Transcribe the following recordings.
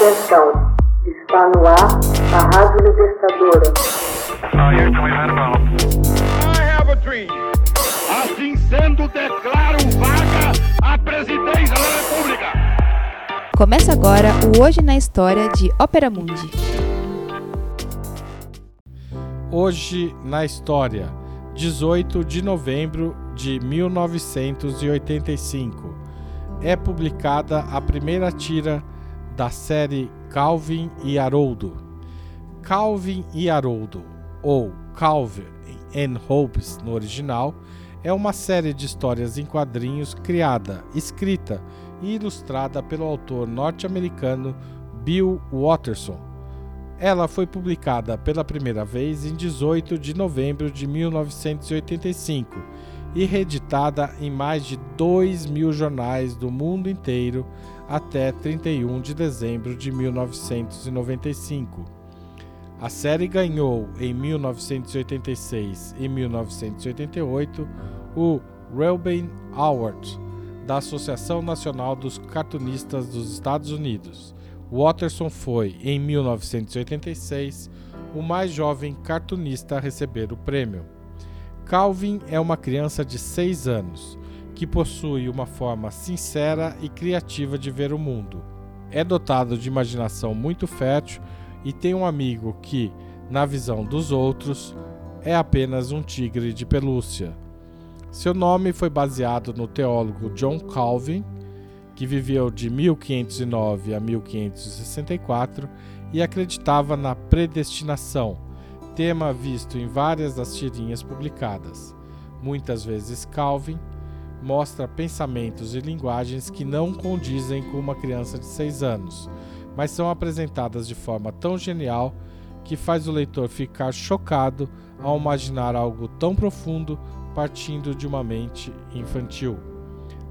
Atenção, está no ar a Rádio Libertadora. Assim sendo, declaro vaga a presidência da República. Começa agora o Hoje na História de Ópera Mundi. Hoje na História, 18 de novembro de 1985. É publicada a primeira tira da série Calvin e Haroldo. Calvin e Haroldo, ou Calvin and Hobbes no original, é uma série de histórias em quadrinhos criada, escrita e ilustrada pelo autor norte-americano Bill Watterson. Ela foi publicada pela primeira vez em 18 de novembro de 1985 e reeditada em mais de 2 mil jornais do mundo inteiro até 31 de dezembro de 1995. A série ganhou em 1986 e 1988 o Reuben Award da Associação Nacional dos Cartunistas dos Estados Unidos. Watterson foi, em 1986, o mais jovem cartunista a receber o prêmio. Calvin é uma criança de 6 anos que possui uma forma sincera e criativa de ver o mundo. É dotado de imaginação muito fértil e tem um amigo que, na visão dos outros, é apenas um tigre de pelúcia. Seu nome foi baseado no teólogo John Calvin, que viveu de 1509 a 1564 e acreditava na predestinação tema visto em várias das tirinhas publicadas. Muitas vezes Calvin mostra pensamentos e linguagens que não condizem com uma criança de 6 anos, mas são apresentadas de forma tão genial que faz o leitor ficar chocado ao imaginar algo tão profundo partindo de uma mente infantil.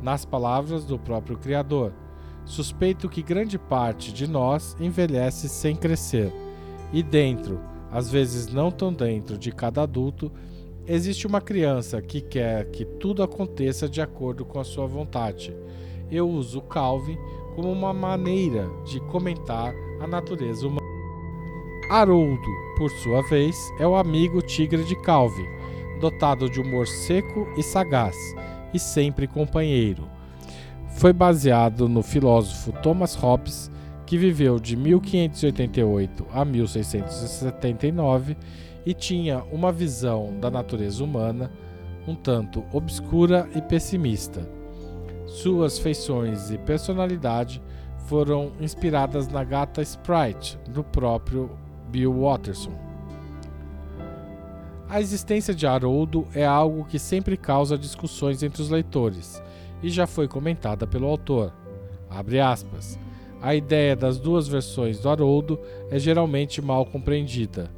Nas palavras do próprio Criador, suspeito que grande parte de nós envelhece sem crescer, e dentro às vezes não tão dentro de cada adulto, existe uma criança que quer que tudo aconteça de acordo com a sua vontade. Eu uso Calvin como uma maneira de comentar a natureza humana. Haroldo, por sua vez, é o amigo tigre de Calvin, dotado de humor seco e sagaz, e sempre companheiro. Foi baseado no filósofo Thomas Hobbes que viveu de 1588 a 1679 e tinha uma visão da natureza humana um tanto obscura e pessimista. Suas feições e personalidade foram inspiradas na gata Sprite do próprio Bill Watterson. A existência de Haroldo é algo que sempre causa discussões entre os leitores e já foi comentada pelo autor. Abre aspas. A ideia das duas versões do Haroldo é geralmente mal compreendida.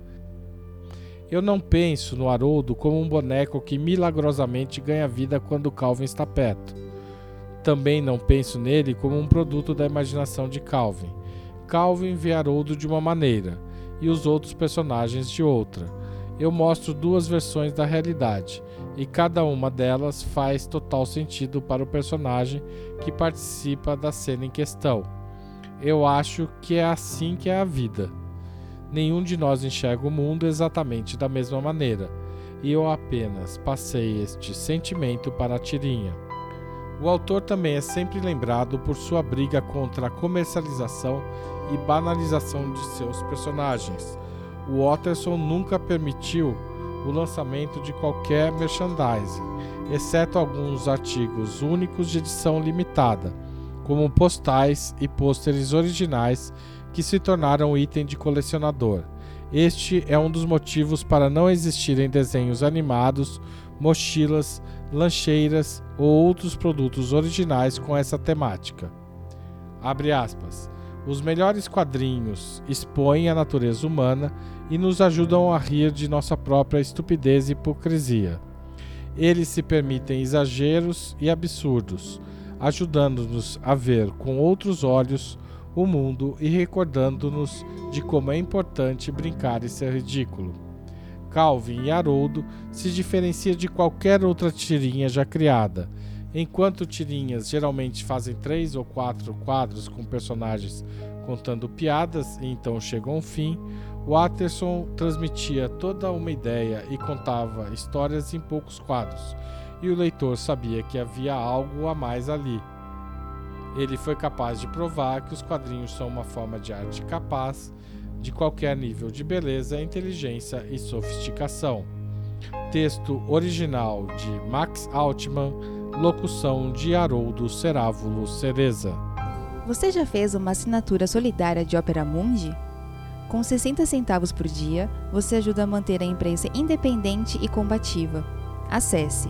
Eu não penso no Haroldo como um boneco que milagrosamente ganha vida quando Calvin está perto. Também não penso nele como um produto da imaginação de Calvin. Calvin vê Haroldo de uma maneira e os outros personagens de outra. Eu mostro duas versões da realidade e cada uma delas faz total sentido para o personagem que participa da cena em questão. Eu acho que é assim que é a vida. Nenhum de nós enxerga o mundo exatamente da mesma maneira, e eu apenas passei este sentimento para a tirinha. O autor também é sempre lembrado por sua briga contra a comercialização e banalização de seus personagens. O Watterson nunca permitiu o lançamento de qualquer merchandising, exceto alguns artigos únicos de edição limitada como postais e pôsteres originais que se tornaram item de colecionador. Este é um dos motivos para não existirem desenhos animados, mochilas, lancheiras ou outros produtos originais com essa temática. Abre aspas. Os melhores quadrinhos expõem a natureza humana e nos ajudam a rir de nossa própria estupidez e hipocrisia. Eles se permitem exageros e absurdos, ajudando-nos a ver com outros olhos o mundo e recordando-nos de como é importante brincar e ser ridículo. Calvin e Haroldo se diferencia de qualquer outra tirinha já criada, Enquanto tirinhas geralmente fazem três ou quatro quadros com personagens contando piadas e então chegam ao fim, Watterson transmitia toda uma ideia e contava histórias em poucos quadros, e o leitor sabia que havia algo a mais ali. Ele foi capaz de provar que os quadrinhos são uma forma de arte capaz de qualquer nível de beleza, inteligência e sofisticação. Texto original de Max Altman, locução de Haroldo Cerávulo Cereza. Você já fez uma assinatura solidária de Opera Mundi? Com 60 centavos por dia, você ajuda a manter a imprensa independente e combativa. Acesse